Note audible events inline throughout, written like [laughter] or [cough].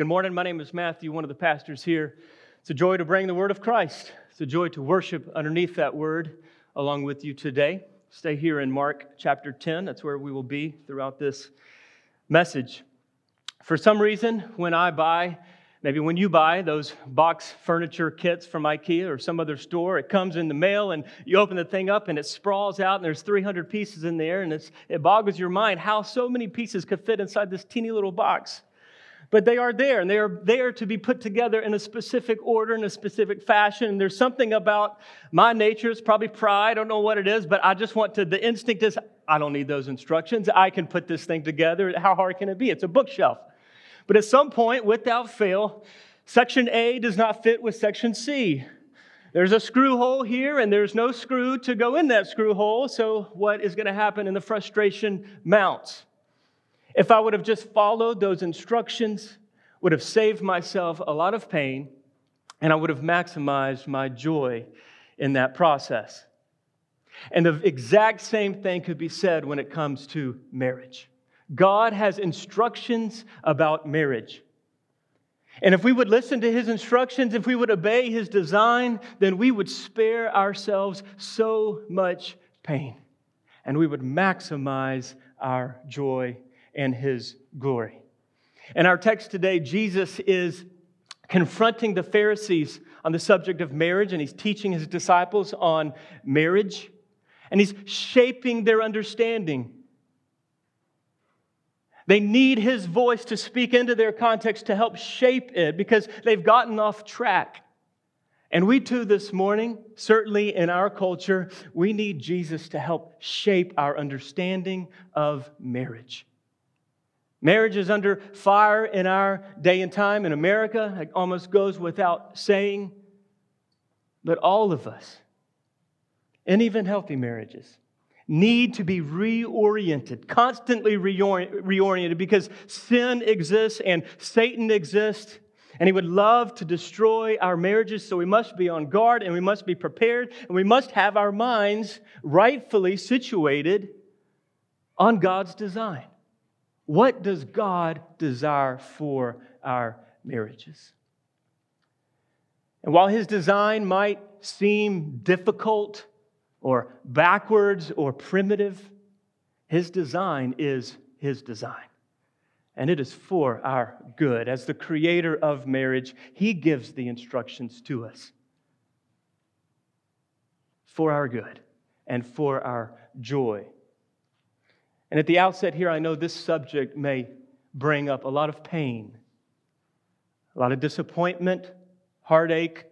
Good morning. My name is Matthew, one of the pastors here. It's a joy to bring the word of Christ. It's a joy to worship underneath that word along with you today. Stay here in Mark chapter 10. That's where we will be throughout this message. For some reason, when I buy, maybe when you buy those box furniture kits from IKEA or some other store, it comes in the mail and you open the thing up and it sprawls out and there's 300 pieces in there and it boggles your mind how so many pieces could fit inside this teeny little box but they are there and they are there to be put together in a specific order in a specific fashion. And there's something about my nature it's probably pride i don't know what it is but i just want to the instinct is i don't need those instructions. I can put this thing together. How hard can it be? It's a bookshelf. But at some point without fail section a does not fit with section c. There's a screw hole here and there's no screw to go in that screw hole so what is going to happen And the frustration mounts if I would have just followed those instructions, would have saved myself a lot of pain, and I would have maximized my joy in that process. And the exact same thing could be said when it comes to marriage. God has instructions about marriage. And if we would listen to his instructions, if we would obey his design, then we would spare ourselves so much pain and we would maximize our joy and his glory. In our text today, Jesus is confronting the Pharisees on the subject of marriage, and he's teaching his disciples on marriage, and he's shaping their understanding. They need his voice to speak into their context to help shape it because they've gotten off track. And we too, this morning, certainly in our culture, we need Jesus to help shape our understanding of marriage. Marriage is under fire in our day and time in America. It almost goes without saying. But all of us, and even healthy marriages, need to be reoriented, constantly reoriented, because sin exists and Satan exists, and he would love to destroy our marriages. So we must be on guard and we must be prepared, and we must have our minds rightfully situated on God's design. What does God desire for our marriages? And while his design might seem difficult or backwards or primitive, his design is his design. And it is for our good. As the creator of marriage, he gives the instructions to us for our good and for our joy. And at the outset here, I know this subject may bring up a lot of pain, a lot of disappointment, heartache.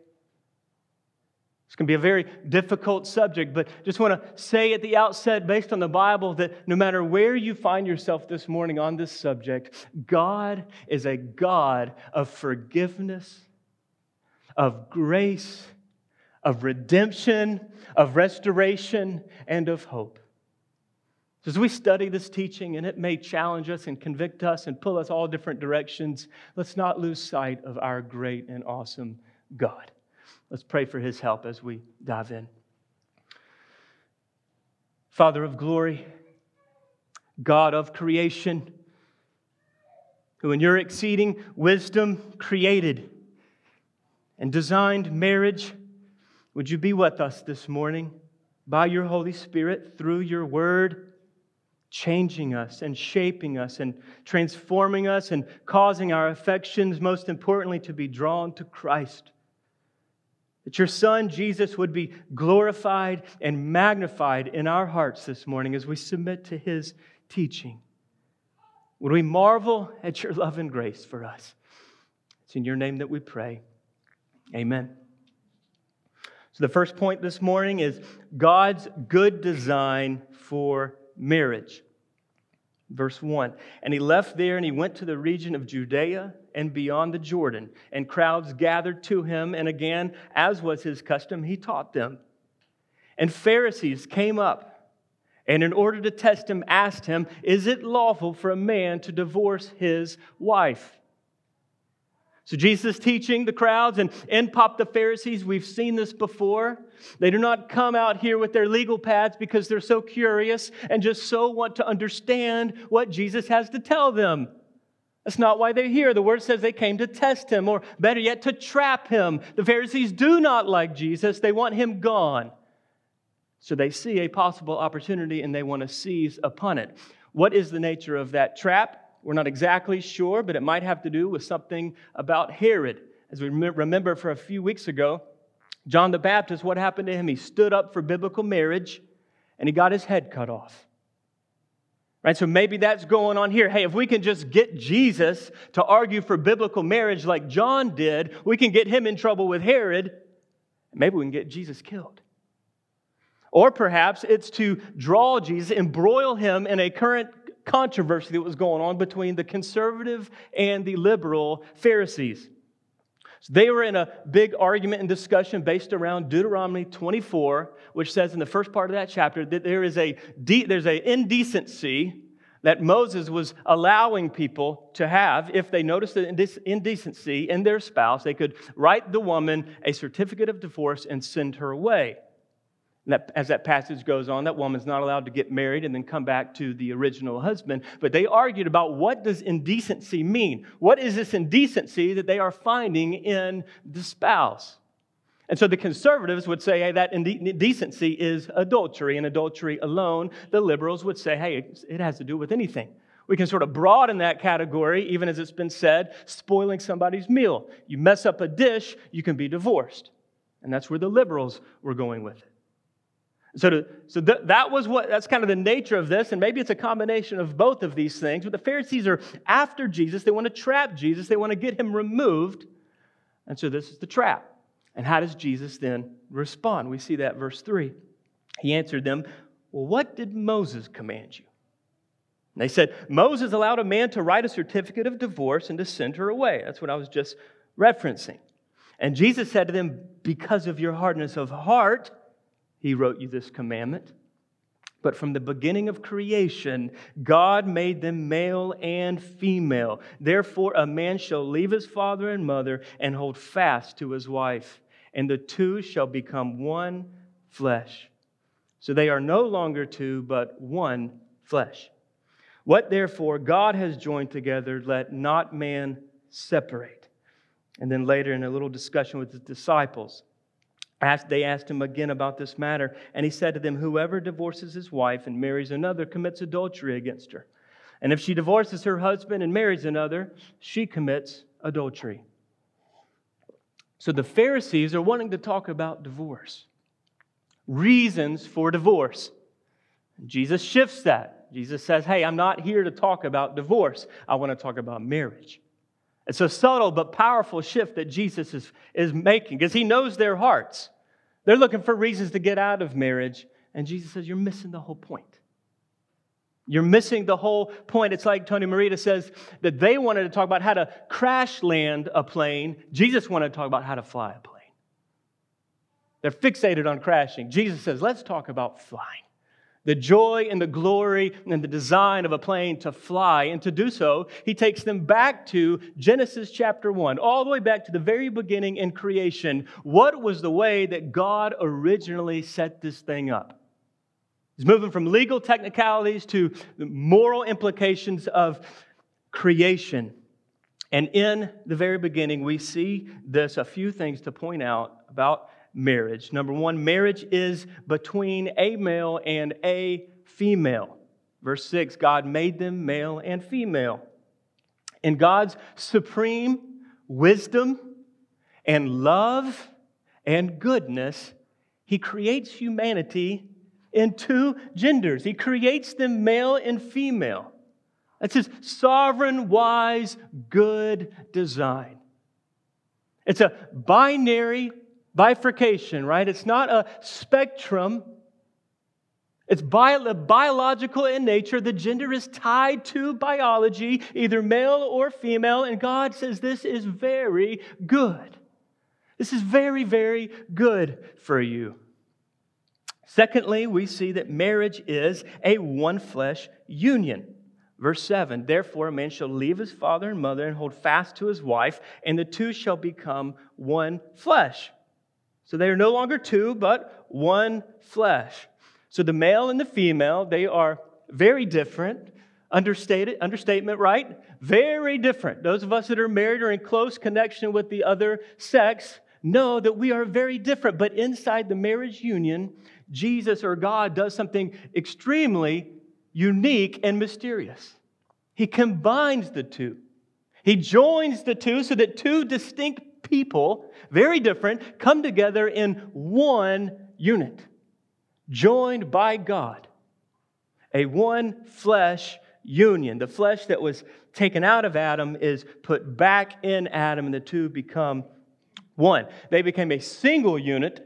It's going to be a very difficult subject, but just want to say at the outset, based on the Bible, that no matter where you find yourself this morning on this subject, God is a God of forgiveness, of grace, of redemption, of restoration, and of hope. As we study this teaching, and it may challenge us and convict us and pull us all different directions, let's not lose sight of our great and awesome God. Let's pray for his help as we dive in. Father of glory, God of creation, who in your exceeding wisdom created and designed marriage, would you be with us this morning by your Holy Spirit through your word? Changing us and shaping us and transforming us and causing our affections, most importantly, to be drawn to Christ. That your Son, Jesus, would be glorified and magnified in our hearts this morning as we submit to his teaching. Would we marvel at your love and grace for us? It's in your name that we pray. Amen. So, the first point this morning is God's good design for marriage. Verse 1 And he left there and he went to the region of Judea and beyond the Jordan, and crowds gathered to him. And again, as was his custom, he taught them. And Pharisees came up and, in order to test him, asked him, Is it lawful for a man to divorce his wife? So Jesus teaching the crowds, and in pop the Pharisees. We've seen this before. They do not come out here with their legal pads because they're so curious and just so want to understand what Jesus has to tell them. That's not why they're here. The word says they came to test him, or better yet, to trap him. The Pharisees do not like Jesus, they want him gone. So they see a possible opportunity and they want to seize upon it. What is the nature of that trap? We're not exactly sure, but it might have to do with something about Herod. As we remember for a few weeks ago, John the Baptist, what happened to him? He stood up for biblical marriage and he got his head cut off. Right? So maybe that's going on here. Hey, if we can just get Jesus to argue for biblical marriage like John did, we can get him in trouble with Herod. Maybe we can get Jesus killed. Or perhaps it's to draw Jesus, embroil him in a current controversy that was going on between the conservative and the liberal Pharisees. So they were in a big argument and discussion based around Deuteronomy 24, which says in the first part of that chapter that there is a de- there's an indecency that Moses was allowing people to have if they noticed the indecency in their spouse, they could write the woman a certificate of divorce and send her away. That, as that passage goes on, that woman's not allowed to get married and then come back to the original husband. But they argued about what does indecency mean? What is this indecency that they are finding in the spouse? And so the conservatives would say, hey, that indecency is adultery, and adultery alone. The liberals would say, hey, it has to do with anything. We can sort of broaden that category, even as it's been said, spoiling somebody's meal. You mess up a dish, you can be divorced. And that's where the liberals were going with it. So, to, so th- that was what, that's kind of the nature of this, and maybe it's a combination of both of these things. But the Pharisees are after Jesus. They want to trap Jesus, they want to get him removed. And so this is the trap. And how does Jesus then respond? We see that verse 3. He answered them, Well, what did Moses command you? And they said, Moses allowed a man to write a certificate of divorce and to send her away. That's what I was just referencing. And Jesus said to them, Because of your hardness of heart, he wrote you this commandment. But from the beginning of creation, God made them male and female. Therefore, a man shall leave his father and mother and hold fast to his wife, and the two shall become one flesh. So they are no longer two, but one flesh. What therefore God has joined together, let not man separate. And then later, in a little discussion with the disciples, Asked, they asked him again about this matter, and he said to them, Whoever divorces his wife and marries another commits adultery against her. And if she divorces her husband and marries another, she commits adultery. So the Pharisees are wanting to talk about divorce, reasons for divorce. Jesus shifts that. Jesus says, Hey, I'm not here to talk about divorce, I want to talk about marriage. It's a subtle but powerful shift that Jesus is, is making because he knows their hearts. They're looking for reasons to get out of marriage. And Jesus says, You're missing the whole point. You're missing the whole point. It's like Tony Merida says that they wanted to talk about how to crash land a plane. Jesus wanted to talk about how to fly a plane. They're fixated on crashing. Jesus says, Let's talk about flying the joy and the glory and the design of a plane to fly. And to do so, he takes them back to Genesis chapter 1, all the way back to the very beginning in creation. What was the way that God originally set this thing up? He's moving from legal technicalities to the moral implications of creation. And in the very beginning, we see this a few things to point out about marriage. Number one, marriage is between a male and a female. Verse 6 God made them male and female. In God's supreme wisdom and love and goodness, He creates humanity in two genders. He creates them male and female. That's His sovereign, wise, good design. It's a binary bifurcation, right? It's not a spectrum. It's bio- biological in nature. The gender is tied to biology, either male or female, and God says this is very good. This is very, very good for you. Secondly, we see that marriage is a one flesh union. Verse 7 Therefore, a man shall leave his father and mother and hold fast to his wife, and the two shall become one flesh. So they are no longer two, but one flesh. So the male and the female, they are very different. Understated, understatement, right? Very different. Those of us that are married or in close connection with the other sex know that we are very different. But inside the marriage union, Jesus or God does something extremely unique and mysterious. He combines the two. He joins the two so that two distinct people, very different, come together in one unit, joined by God. A one flesh union. The flesh that was taken out of Adam is put back in Adam, and the two become one. They became a single unit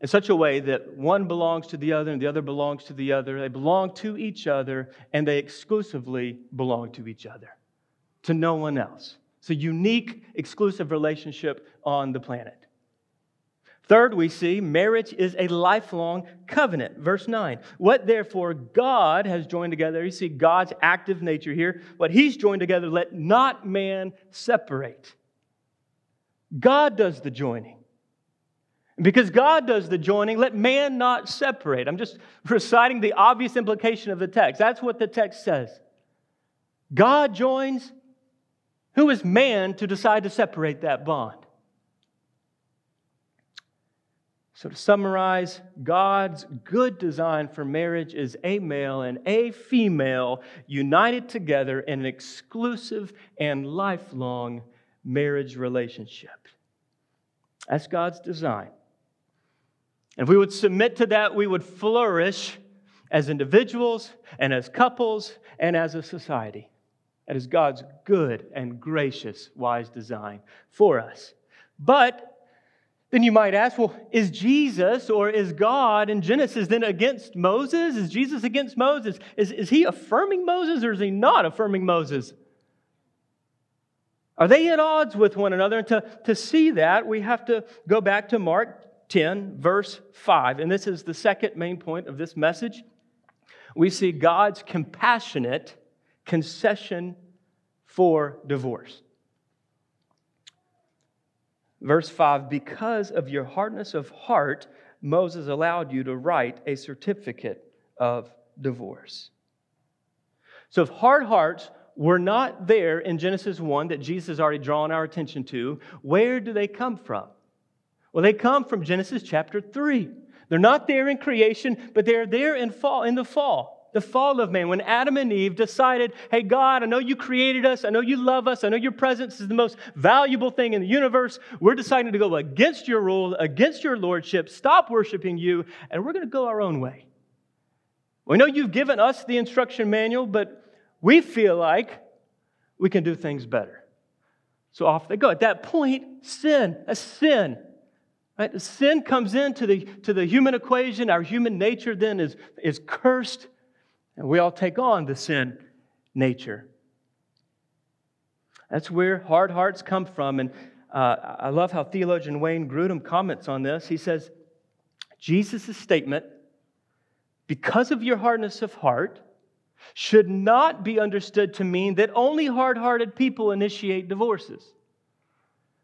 in such a way that one belongs to the other and the other belongs to the other. They belong to each other, and they exclusively belong to each other, to no one else. It's a unique, exclusive relationship on the planet. Third, we see marriage is a lifelong covenant. Verse 9. What therefore God has joined together, you see God's active nature here. What he's joined together, let not man separate. God does the joining. Because God does the joining, let man not separate. I'm just reciting the obvious implication of the text. That's what the text says. God joins. Who is man to decide to separate that bond? So, to summarize, God's good design for marriage is a male and a female united together in an exclusive and lifelong marriage relationship. That's God's design. And if we would submit to that, we would flourish as individuals and as couples and as a society. That is God's good and gracious, wise design for us. But then you might ask, well, is Jesus or is God in Genesis then against Moses? Is Jesus against Moses? Is, is he affirming Moses or is he not affirming Moses? Are they at odds with one another? And to, to see that, we have to go back to Mark 10, verse 5. And this is the second main point of this message. We see God's compassionate concession for divorce. Verse 5 Because of your hardness of heart, Moses allowed you to write a certificate of divorce. So, if hard hearts were not there in Genesis 1 that Jesus has already drawn our attention to, where do they come from? Well, they come from Genesis chapter 3. They're not there in creation, but they're there in fall in the fall the fall of man, when Adam and Eve decided, hey, God, I know you created us. I know you love us. I know your presence is the most valuable thing in the universe. We're deciding to go against your rule, against your lordship, stop worshiping you, and we're going to go our own way. We know you've given us the instruction manual, but we feel like we can do things better. So off they go. At that point, sin, a sin. Right? Sin comes into the, to the human equation. Our human nature then is, is cursed and we all take on the sin nature. That's where hard hearts come from. And uh, I love how theologian Wayne Grudem comments on this. He says, Jesus' statement, because of your hardness of heart, should not be understood to mean that only hard hearted people initiate divorces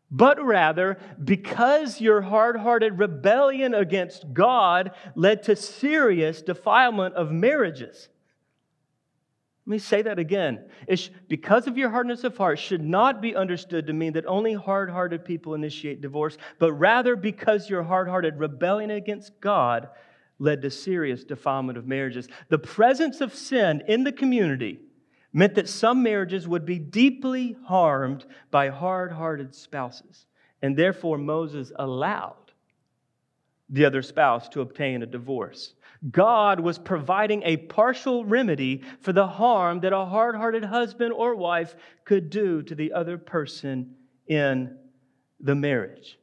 but rather because your hard hearted rebellion against God led to serious defilement of marriages. Let me say that again. It's because of your hardness of heart should not be understood to mean that only hard hearted people initiate divorce, but rather because your hard hearted rebellion against God led to serious defilement of marriages. The presence of sin in the community meant that some marriages would be deeply harmed by hard hearted spouses. And therefore, Moses allowed the other spouse to obtain a divorce. God was providing a partial remedy for the harm that a hard hearted husband or wife could do to the other person in the marriage.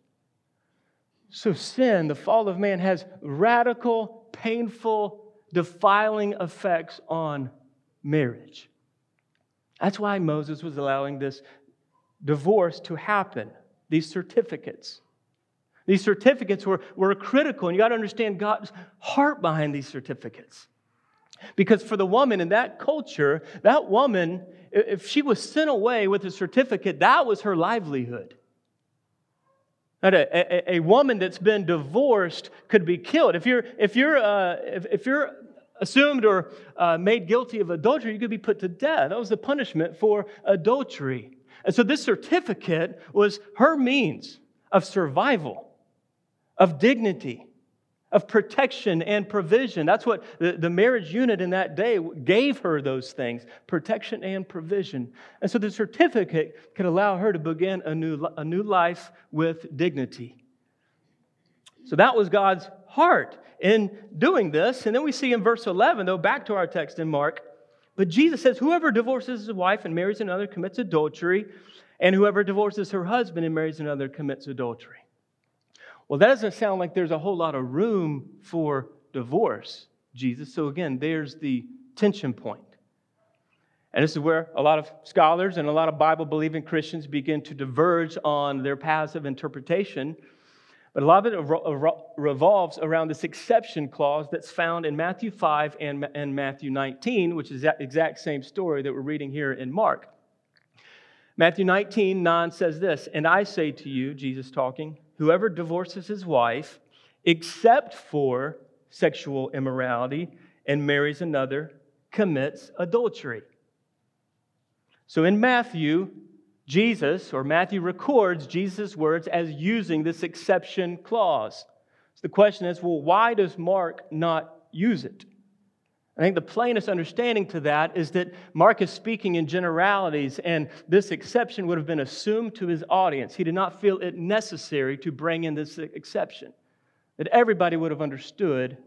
So, sin, the fall of man, has radical, painful, defiling effects on marriage. That's why Moses was allowing this divorce to happen, these certificates. These certificates were, were critical, and you got to understand God's heart behind these certificates. Because for the woman in that culture, that woman, if she was sent away with a certificate, that was her livelihood. A, a, a woman that's been divorced could be killed. If you're, if you're, uh, if, if you're assumed or uh, made guilty of adultery, you could be put to death. That was the punishment for adultery. And so this certificate was her means of survival, of dignity, of protection and provision. That's what the, the marriage unit in that day gave her those things protection and provision. And so the certificate could allow her to begin a new, a new life with dignity. So that was God's heart in doing this. And then we see in verse 11, though, back to our text in Mark, but Jesus says, Whoever divorces his wife and marries another commits adultery, and whoever divorces her husband and marries another commits adultery. Well, that doesn't sound like there's a whole lot of room for divorce, Jesus. So again, there's the tension point. And this is where a lot of scholars and a lot of Bible believing Christians begin to diverge on their paths of interpretation. But a lot of it revolves around this exception clause that's found in Matthew 5 and, and Matthew 19, which is that exact same story that we're reading here in Mark. Matthew 19, 9 says this, And I say to you, Jesus talking, whoever divorces his wife, except for sexual immorality, and marries another, commits adultery. So in Matthew, Jesus, or Matthew records Jesus' words as using this exception clause. So the question is well, why does Mark not use it? I think the plainest understanding to that is that Mark is speaking in generalities, and this exception would have been assumed to his audience. He did not feel it necessary to bring in this exception, that everybody would have understood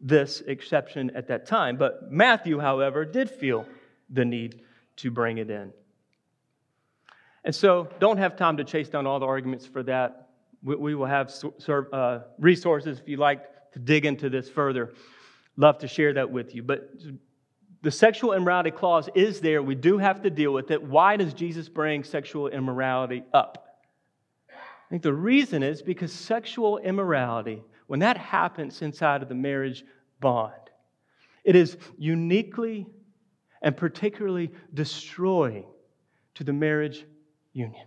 this exception at that time. But Matthew, however, did feel the need to bring it in. And so, don't have time to chase down all the arguments for that. We, will have uh, resources if you like to dig into this further love to share that with you. But the sexual immorality clause is there. We do have to deal with it. Why does Jesus bring sexual immorality up? I think the reason is because sexual immorality, when that happens inside of the marriage bond, it is uniquely and particularly destroying to the marriage union.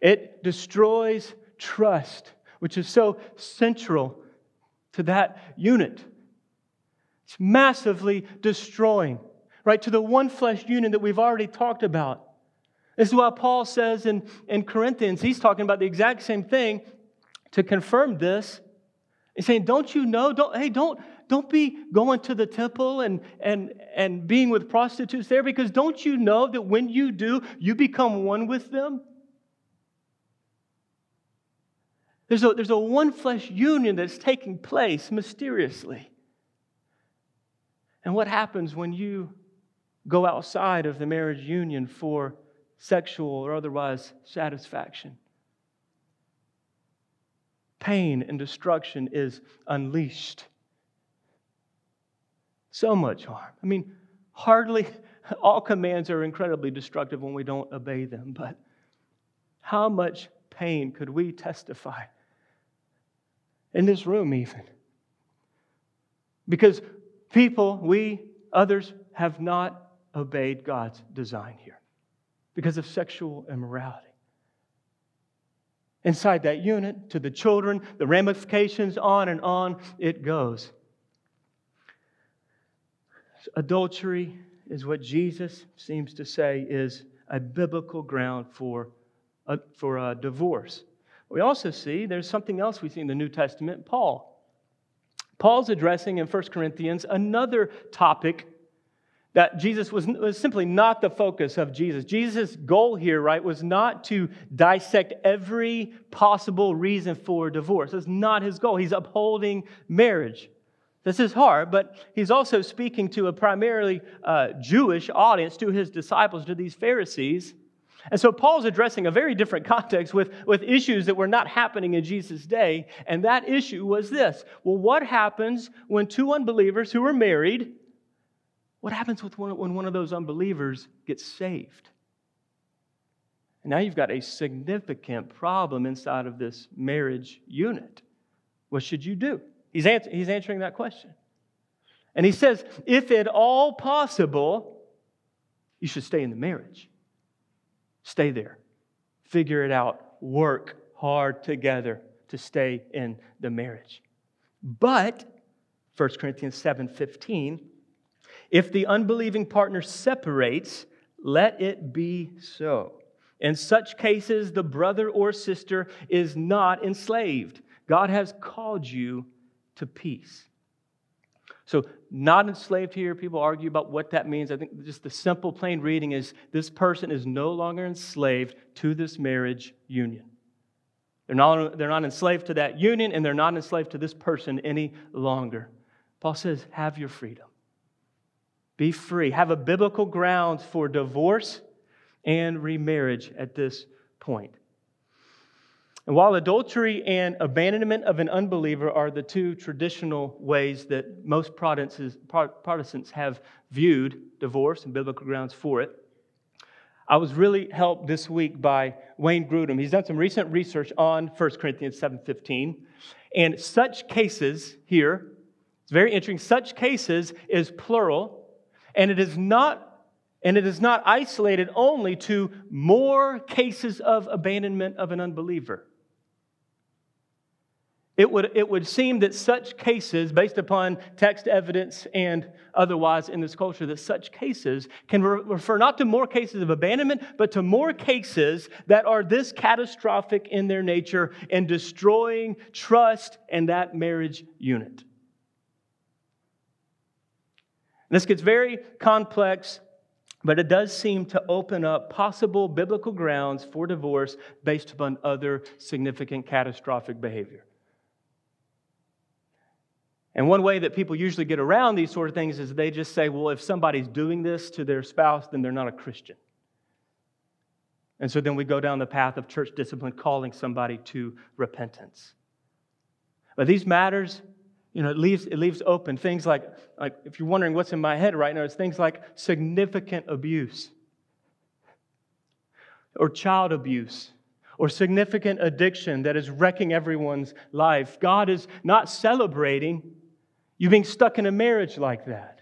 It destroys trust, which is so central to that unit. It's massively destroying, right, to the one flesh union that we've already talked about. This is why Paul says in, in Corinthians, he's talking about the exact same thing to confirm this. He's saying, Don't you know? Don't, hey, don't, don't be going to the temple and, and, and being with prostitutes there because don't you know that when you do, you become one with them? There's a, there's a one flesh union that's taking place mysteriously. And what happens when you go outside of the marriage union for sexual or otherwise satisfaction? Pain and destruction is unleashed. So much harm. I mean, hardly [laughs] all commands are incredibly destructive when we don't obey them, but how much pain could we testify in this room, even. Because people, we, others, have not obeyed God's design here because of sexual immorality. Inside that unit, to the children, the ramifications, on and on it goes. Adultery is what Jesus seems to say is a biblical ground for a, for a divorce. We also see there's something else we see in the New Testament Paul. Paul's addressing in 1 Corinthians another topic that Jesus was, was simply not the focus of Jesus. Jesus' goal here, right, was not to dissect every possible reason for divorce. That's not his goal. He's upholding marriage. This is hard, but he's also speaking to a primarily uh, Jewish audience, to his disciples, to these Pharisees. And so Paul's addressing a very different context with, with issues that were not happening in Jesus' day. And that issue was this well, what happens when two unbelievers who are married, what happens with one, when one of those unbelievers gets saved? And now you've got a significant problem inside of this marriage unit. What should you do? He's, answer, he's answering that question. And he says, if at all possible, you should stay in the marriage. Stay there. Figure it out. Work hard together to stay in the marriage. But 1 Corinthians 7:15, if the unbelieving partner separates, let it be so. In such cases, the brother or sister is not enslaved. God has called you to peace. So, not enslaved here, people argue about what that means. I think just the simple, plain reading is this person is no longer enslaved to this marriage union. They're not, they're not enslaved to that union, and they're not enslaved to this person any longer. Paul says, have your freedom. Be free. Have a biblical grounds for divorce and remarriage at this point. And while adultery and abandonment of an unbeliever are the two traditional ways that most Protestants have viewed divorce and biblical grounds for it, I was really helped this week by Wayne Grudem. He's done some recent research on 1 Corinthians 7:15, and such cases here, it's very interesting. Such cases is plural, and it is not and it is not isolated only to more cases of abandonment of an unbeliever. It would, it would seem that such cases, based upon text evidence and otherwise in this culture, that such cases can re- refer not to more cases of abandonment, but to more cases that are this catastrophic in their nature and destroying trust and that marriage unit. And this gets very complex, but it does seem to open up possible biblical grounds for divorce based upon other significant catastrophic behavior. And one way that people usually get around these sort of things is they just say, well, if somebody's doing this to their spouse, then they're not a Christian. And so then we go down the path of church discipline, calling somebody to repentance. But these matters, you know, it leaves, it leaves open things like, like, if you're wondering what's in my head right now, it's things like significant abuse or child abuse or significant addiction that is wrecking everyone's life. God is not celebrating you being stuck in a marriage like that.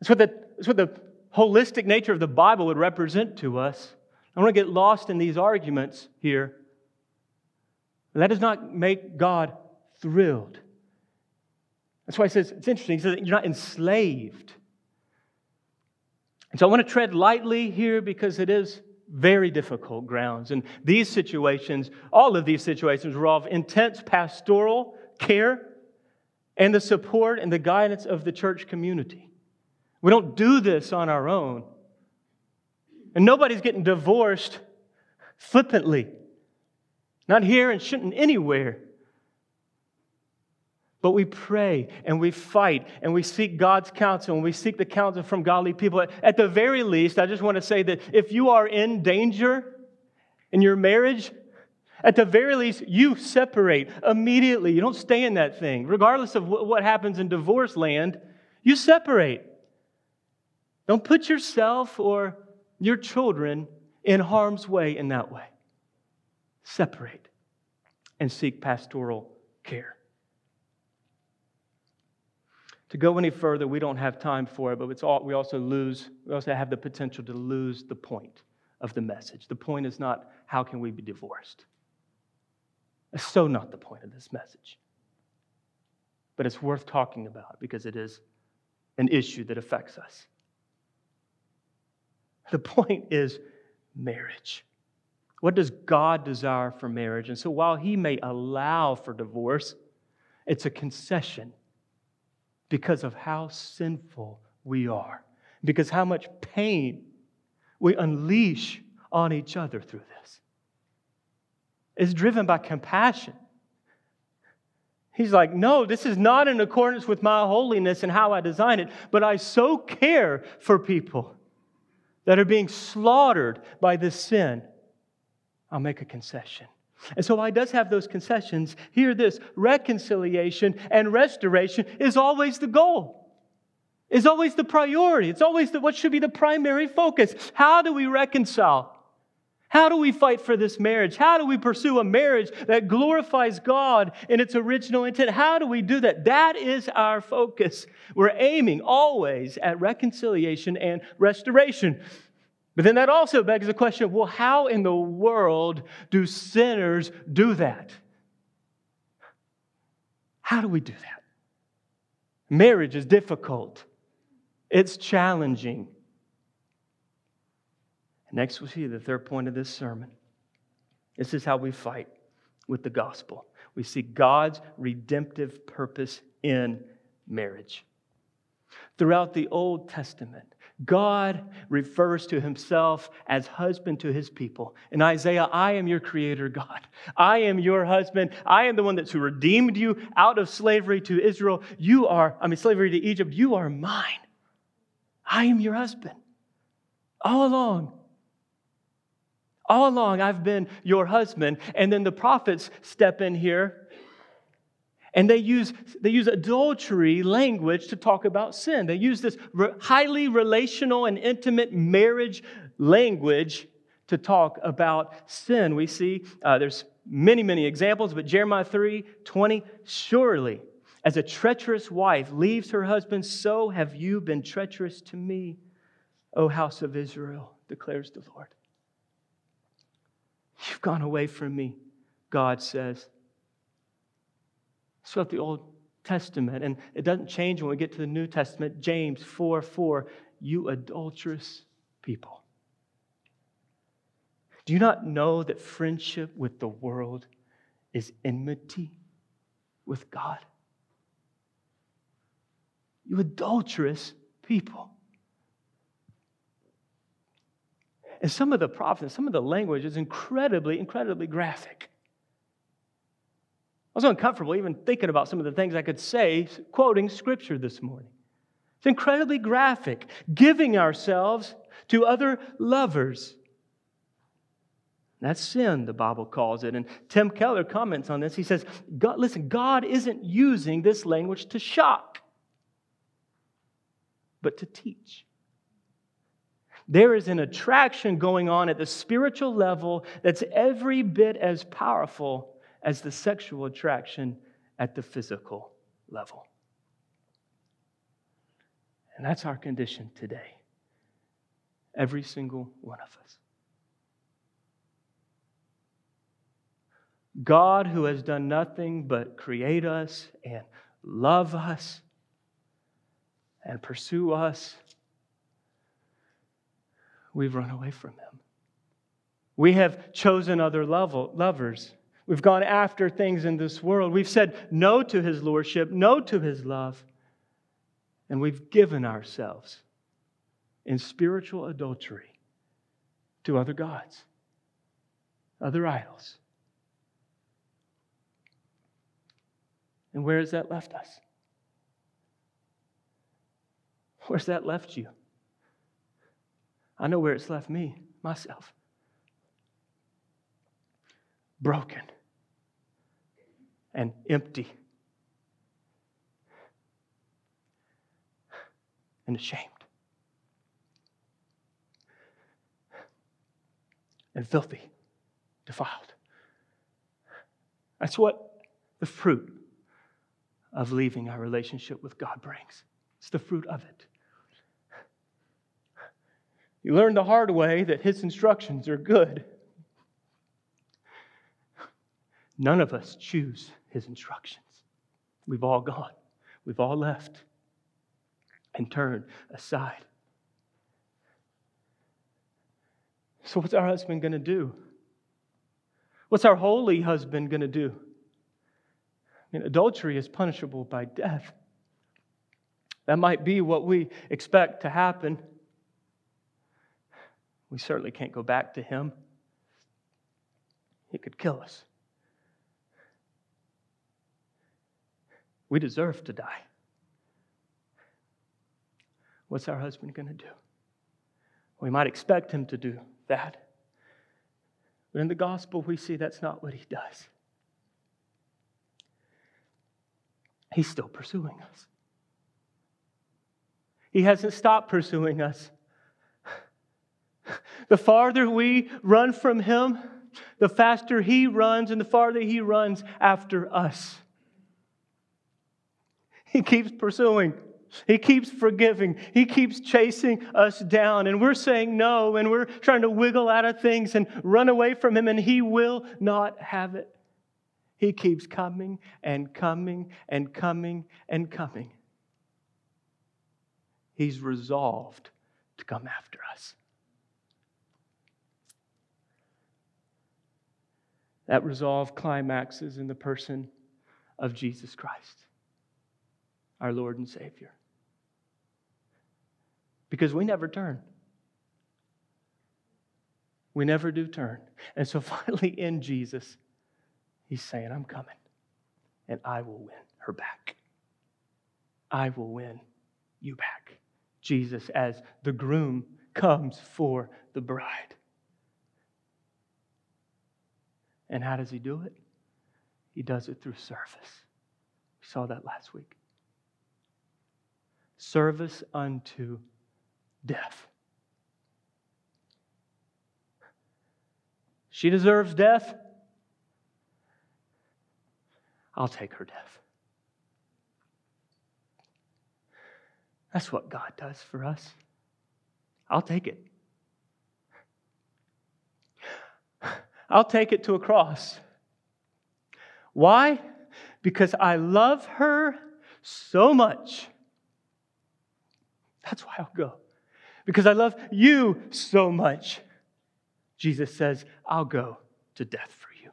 That's what the, that's what the holistic nature of the Bible would represent to us. I want to get lost in these arguments here. That does not make God thrilled. That's why he says, it's interesting, he says you're not enslaved. And so I want to tread lightly here because it is very difficult grounds. And these situations, all of these situations, involve intense pastoral care and the support and the guidance of the church community. We don't do this on our own. And nobody's getting divorced flippantly. Not here and shouldn't anywhere. But we pray and we fight and we seek God's counsel and we seek the counsel from godly people. At the very least, I just want to say that if you are in danger in your marriage, at the very least, you separate immediately. You don't stay in that thing. Regardless of what happens in divorce land, you separate. Don't put yourself or your children in harm's way in that way. Separate and seek pastoral care. To go any further, we don't have time for it, but all, we also lose, we also have the potential to lose the point of the message. The point is not how can we be divorced? That's so not the point of this message. But it's worth talking about because it is an issue that affects us. The point is marriage. What does God desire for marriage? And so while He may allow for divorce, it's a concession because of how sinful we are, because how much pain we unleash on each other through this is driven by compassion. He's like, no, this is not in accordance with my holiness and how I design it, but I so care for people that are being slaughtered by this sin. I'll make a concession. And so, he does have those concessions, hear this reconciliation and restoration is always the goal, is always the priority. It's always the, what should be the primary focus. How do we reconcile? How do we fight for this marriage? How do we pursue a marriage that glorifies God in its original intent? How do we do that? That is our focus. We're aiming always at reconciliation and restoration. But then that also begs the question of, well, how in the world do sinners do that? How do we do that? Marriage is difficult, it's challenging. Next, we'll see the third point of this sermon. This is how we fight with the gospel. We see God's redemptive purpose in marriage. Throughout the Old Testament, God refers to himself as husband to his people. In Isaiah, I am your creator, God. I am your husband. I am the one that's who redeemed you out of slavery to Israel. You are, I mean, slavery to Egypt. You are mine. I am your husband. All along. All along, I've been your husband. And then the prophets step in here and they use, they use adultery language to talk about sin. They use this re- highly relational and intimate marriage language to talk about sin. We see uh, there's many, many examples, but Jeremiah 3 20, surely as a treacherous wife leaves her husband, so have you been treacherous to me, O house of Israel, declares the Lord. You've gone away from me, God says. It's throughout the Old Testament, and it doesn't change when we get to the New Testament. James 4 4, you adulterous people. Do you not know that friendship with the world is enmity with God? You adulterous people. And some of the prophets, some of the language is incredibly, incredibly graphic. I was uncomfortable even thinking about some of the things I could say quoting scripture this morning. It's incredibly graphic, giving ourselves to other lovers. That's sin, the Bible calls it. And Tim Keller comments on this. He says, God, listen, God isn't using this language to shock, but to teach. There is an attraction going on at the spiritual level that's every bit as powerful as the sexual attraction at the physical level. And that's our condition today. Every single one of us. God, who has done nothing but create us and love us and pursue us, we've run away from Him. We have chosen other level, lovers We've gone after things in this world. We've said no to his lordship, no to his love, and we've given ourselves in spiritual adultery to other gods, other idols. And where has that left us? Where's that left you? I know where it's left me, myself broken and empty and ashamed and filthy, defiled. That's what the fruit of leaving our relationship with God brings. It's the fruit of it. You learn the hard way that His instructions are good. None of us choose his instructions. We've all gone, we've all left and turned aside. So, what's our husband going to do? What's our holy husband going to do? I mean, adultery is punishable by death. That might be what we expect to happen. We certainly can't go back to him. He could kill us. We deserve to die. What's our husband going to do? We might expect him to do that. But in the gospel, we see that's not what he does. He's still pursuing us. He hasn't stopped pursuing us. The farther we run from him, the faster he runs, and the farther he runs after us. He keeps pursuing. He keeps forgiving. He keeps chasing us down. And we're saying no, and we're trying to wiggle out of things and run away from Him, and He will not have it. He keeps coming and coming and coming and coming. He's resolved to come after us. That resolve climaxes in the person of Jesus Christ, our Lord and Savior. Because we never turn. We never do turn. And so [laughs] finally, in Jesus, He's saying, I'm coming, and I will win her back. I will win you back. Jesus, as the groom comes for the bride. And how does he do it? He does it through service. We saw that last week. Service unto death. She deserves death. I'll take her death. That's what God does for us. I'll take it. I'll take it to a cross. Why? Because I love her so much. That's why I'll go. Because I love you so much. Jesus says, I'll go to death for you.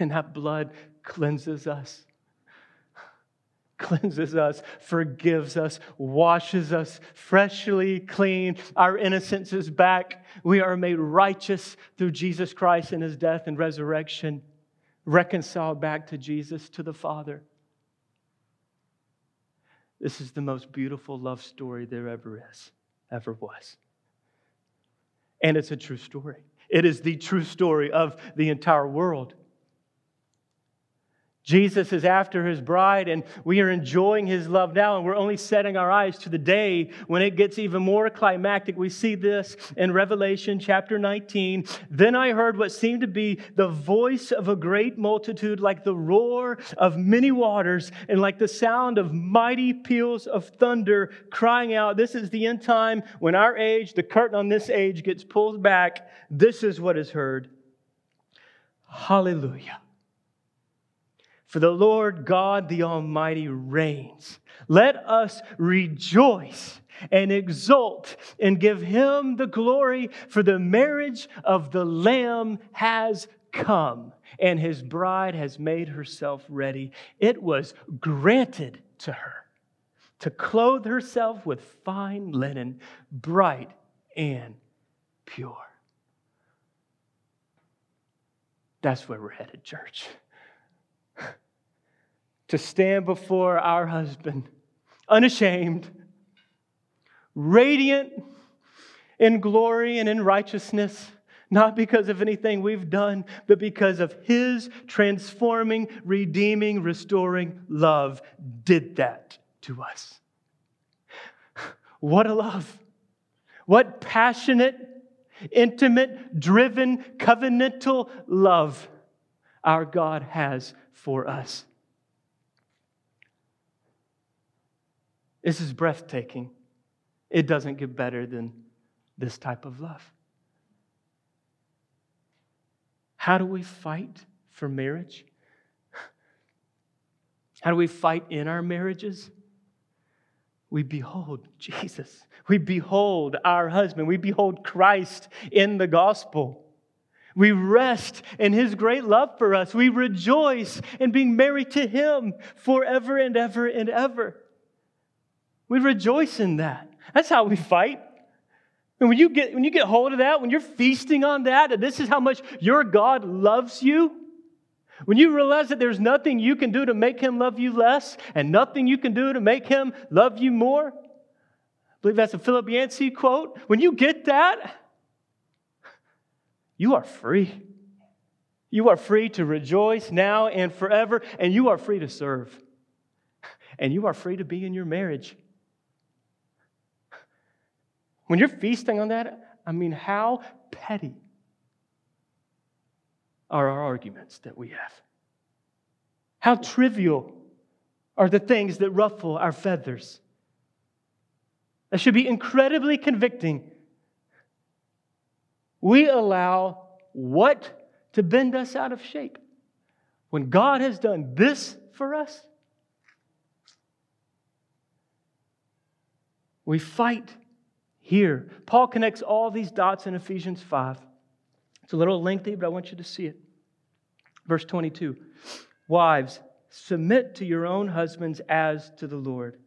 And that blood cleanses us cleanses us, forgives us, washes us freshly clean. Our innocence is back. We are made righteous through Jesus Christ and his death and resurrection, reconciled back to Jesus, to the Father. This is the most beautiful love story there ever is, ever was. And it's a true story. It is the true story of the entire world. Jesus is after his bride, and we are enjoying his love now, and we're only setting our eyes to the day when it gets even more climactic. We see this in Revelation chapter 19. Then I heard what seemed to be the voice of a great multitude, like the roar of many waters, and like the sound of mighty peals of thunder, crying out, This is the end time when our age, the curtain on this age, gets pulled back. This is what is heard. Hallelujah. For the Lord God the Almighty reigns. Let us rejoice and exult and give him the glory, for the marriage of the Lamb has come, and his bride has made herself ready. It was granted to her to clothe herself with fine linen, bright and pure. That's where we're headed, church to stand before our husband, unashamed, radiant in glory and in righteousness, not because of anything we've done, but because of his transforming, redeeming, restoring love did that to us. [sighs] What a love! What passionate, intimate, driven, covenantal love our God has for us. This is breathtaking. It doesn't get better than this type of love. How do we fight for marriage? [laughs] How do we fight in our marriages? We behold Jesus. We behold our husband. We behold Christ in the gospel. We rest in his great love for us. We rejoice in being married to him forever and ever and ever. We rejoice in that. That's how we fight. And when you get when you get hold of that, when you're feasting on that, and this is how much your God loves you, when you realize that there's nothing you can do to make him love you less, and nothing you can do to make him love you more. I believe that's a Philip Yancey quote. When you get that, you are free. You are free to rejoice now and forever, and you are free to serve. And you are free to be in your marriage. When you're feasting on that, I mean, how petty are our arguments that we have? How trivial are the things that ruffle our feathers? That should be incredibly convicting. We allow what to bend us out of shape when God has done this for us? We fight here. Paul connects all these dots in Ephesians 5. It's a little lengthy, but I want you to see it. Verse 22 Wives, submit to your own husbands as to the Lord.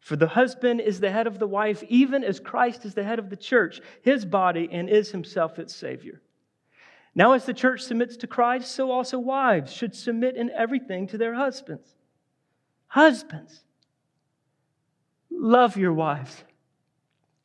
For the husband is the head of the wife, even as Christ is the head of the church, his body, and is himself its Savior. Now, as the church submits to Christ, so also wives should submit in everything to their husbands. Husbands, love your wives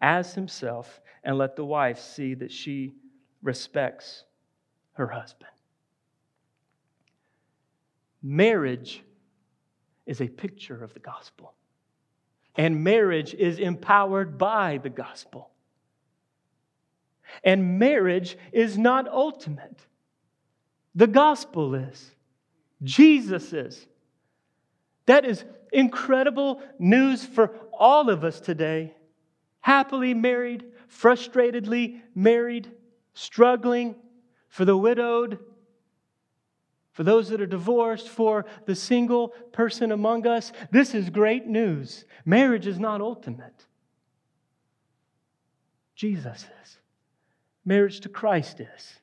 as himself, and let the wife see that she respects her husband. Marriage is a picture of the gospel, and marriage is empowered by the gospel. And marriage is not ultimate. The gospel is. Jesus is. That is incredible news for all of us today happily married, frustratedly married, struggling, for the widowed, for those that are divorced, for the single person among us. This is great news. Marriage is not ultimate. Jesus is. Marriage to Christ is.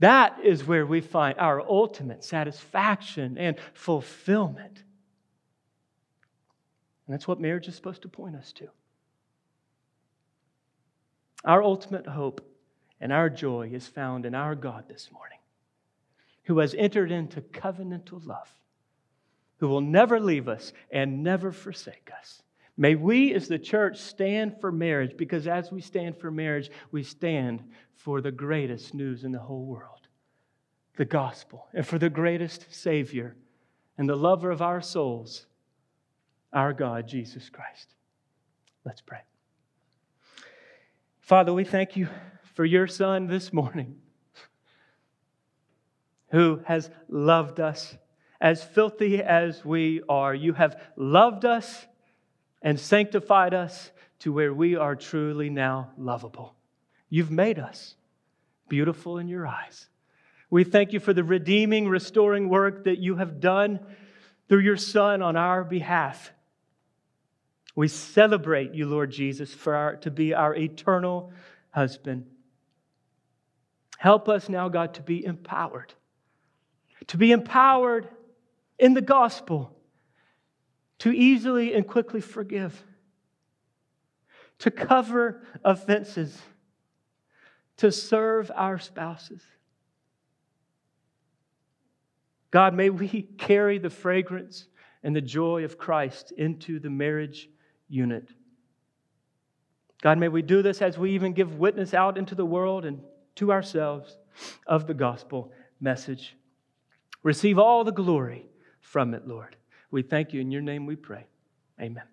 That is where we find our ultimate satisfaction and fulfillment. And that's what marriage is supposed to point us to. Our ultimate hope and our joy is found in our God this morning, who has entered into covenantal love, who will never leave us and never forsake us. May we as the church stand for marriage because as we stand for marriage, we stand for the greatest news in the whole world the gospel, and for the greatest Savior and the lover of our souls, our God, Jesus Christ. Let's pray. Father, we thank you for your Son this morning who has loved us as filthy as we are. You have loved us and sanctified us to where we are truly now lovable. You've made us beautiful in your eyes. We thank you for the redeeming, restoring work that you have done through your Son on our behalf. We celebrate you, Lord Jesus, for our, to be our eternal husband. Help us now, God, to be empowered, to be empowered in the gospel, to easily and quickly forgive, to cover offenses, to serve our spouses. God, may we [laughs] carry the fragrance and the joy of Christ into the marriage unit. God, may we do this as we even give witness out into the world and to ourselves of the gospel message. Receive all the glory from it, Lord. We thank you. In your name we pray. Amen.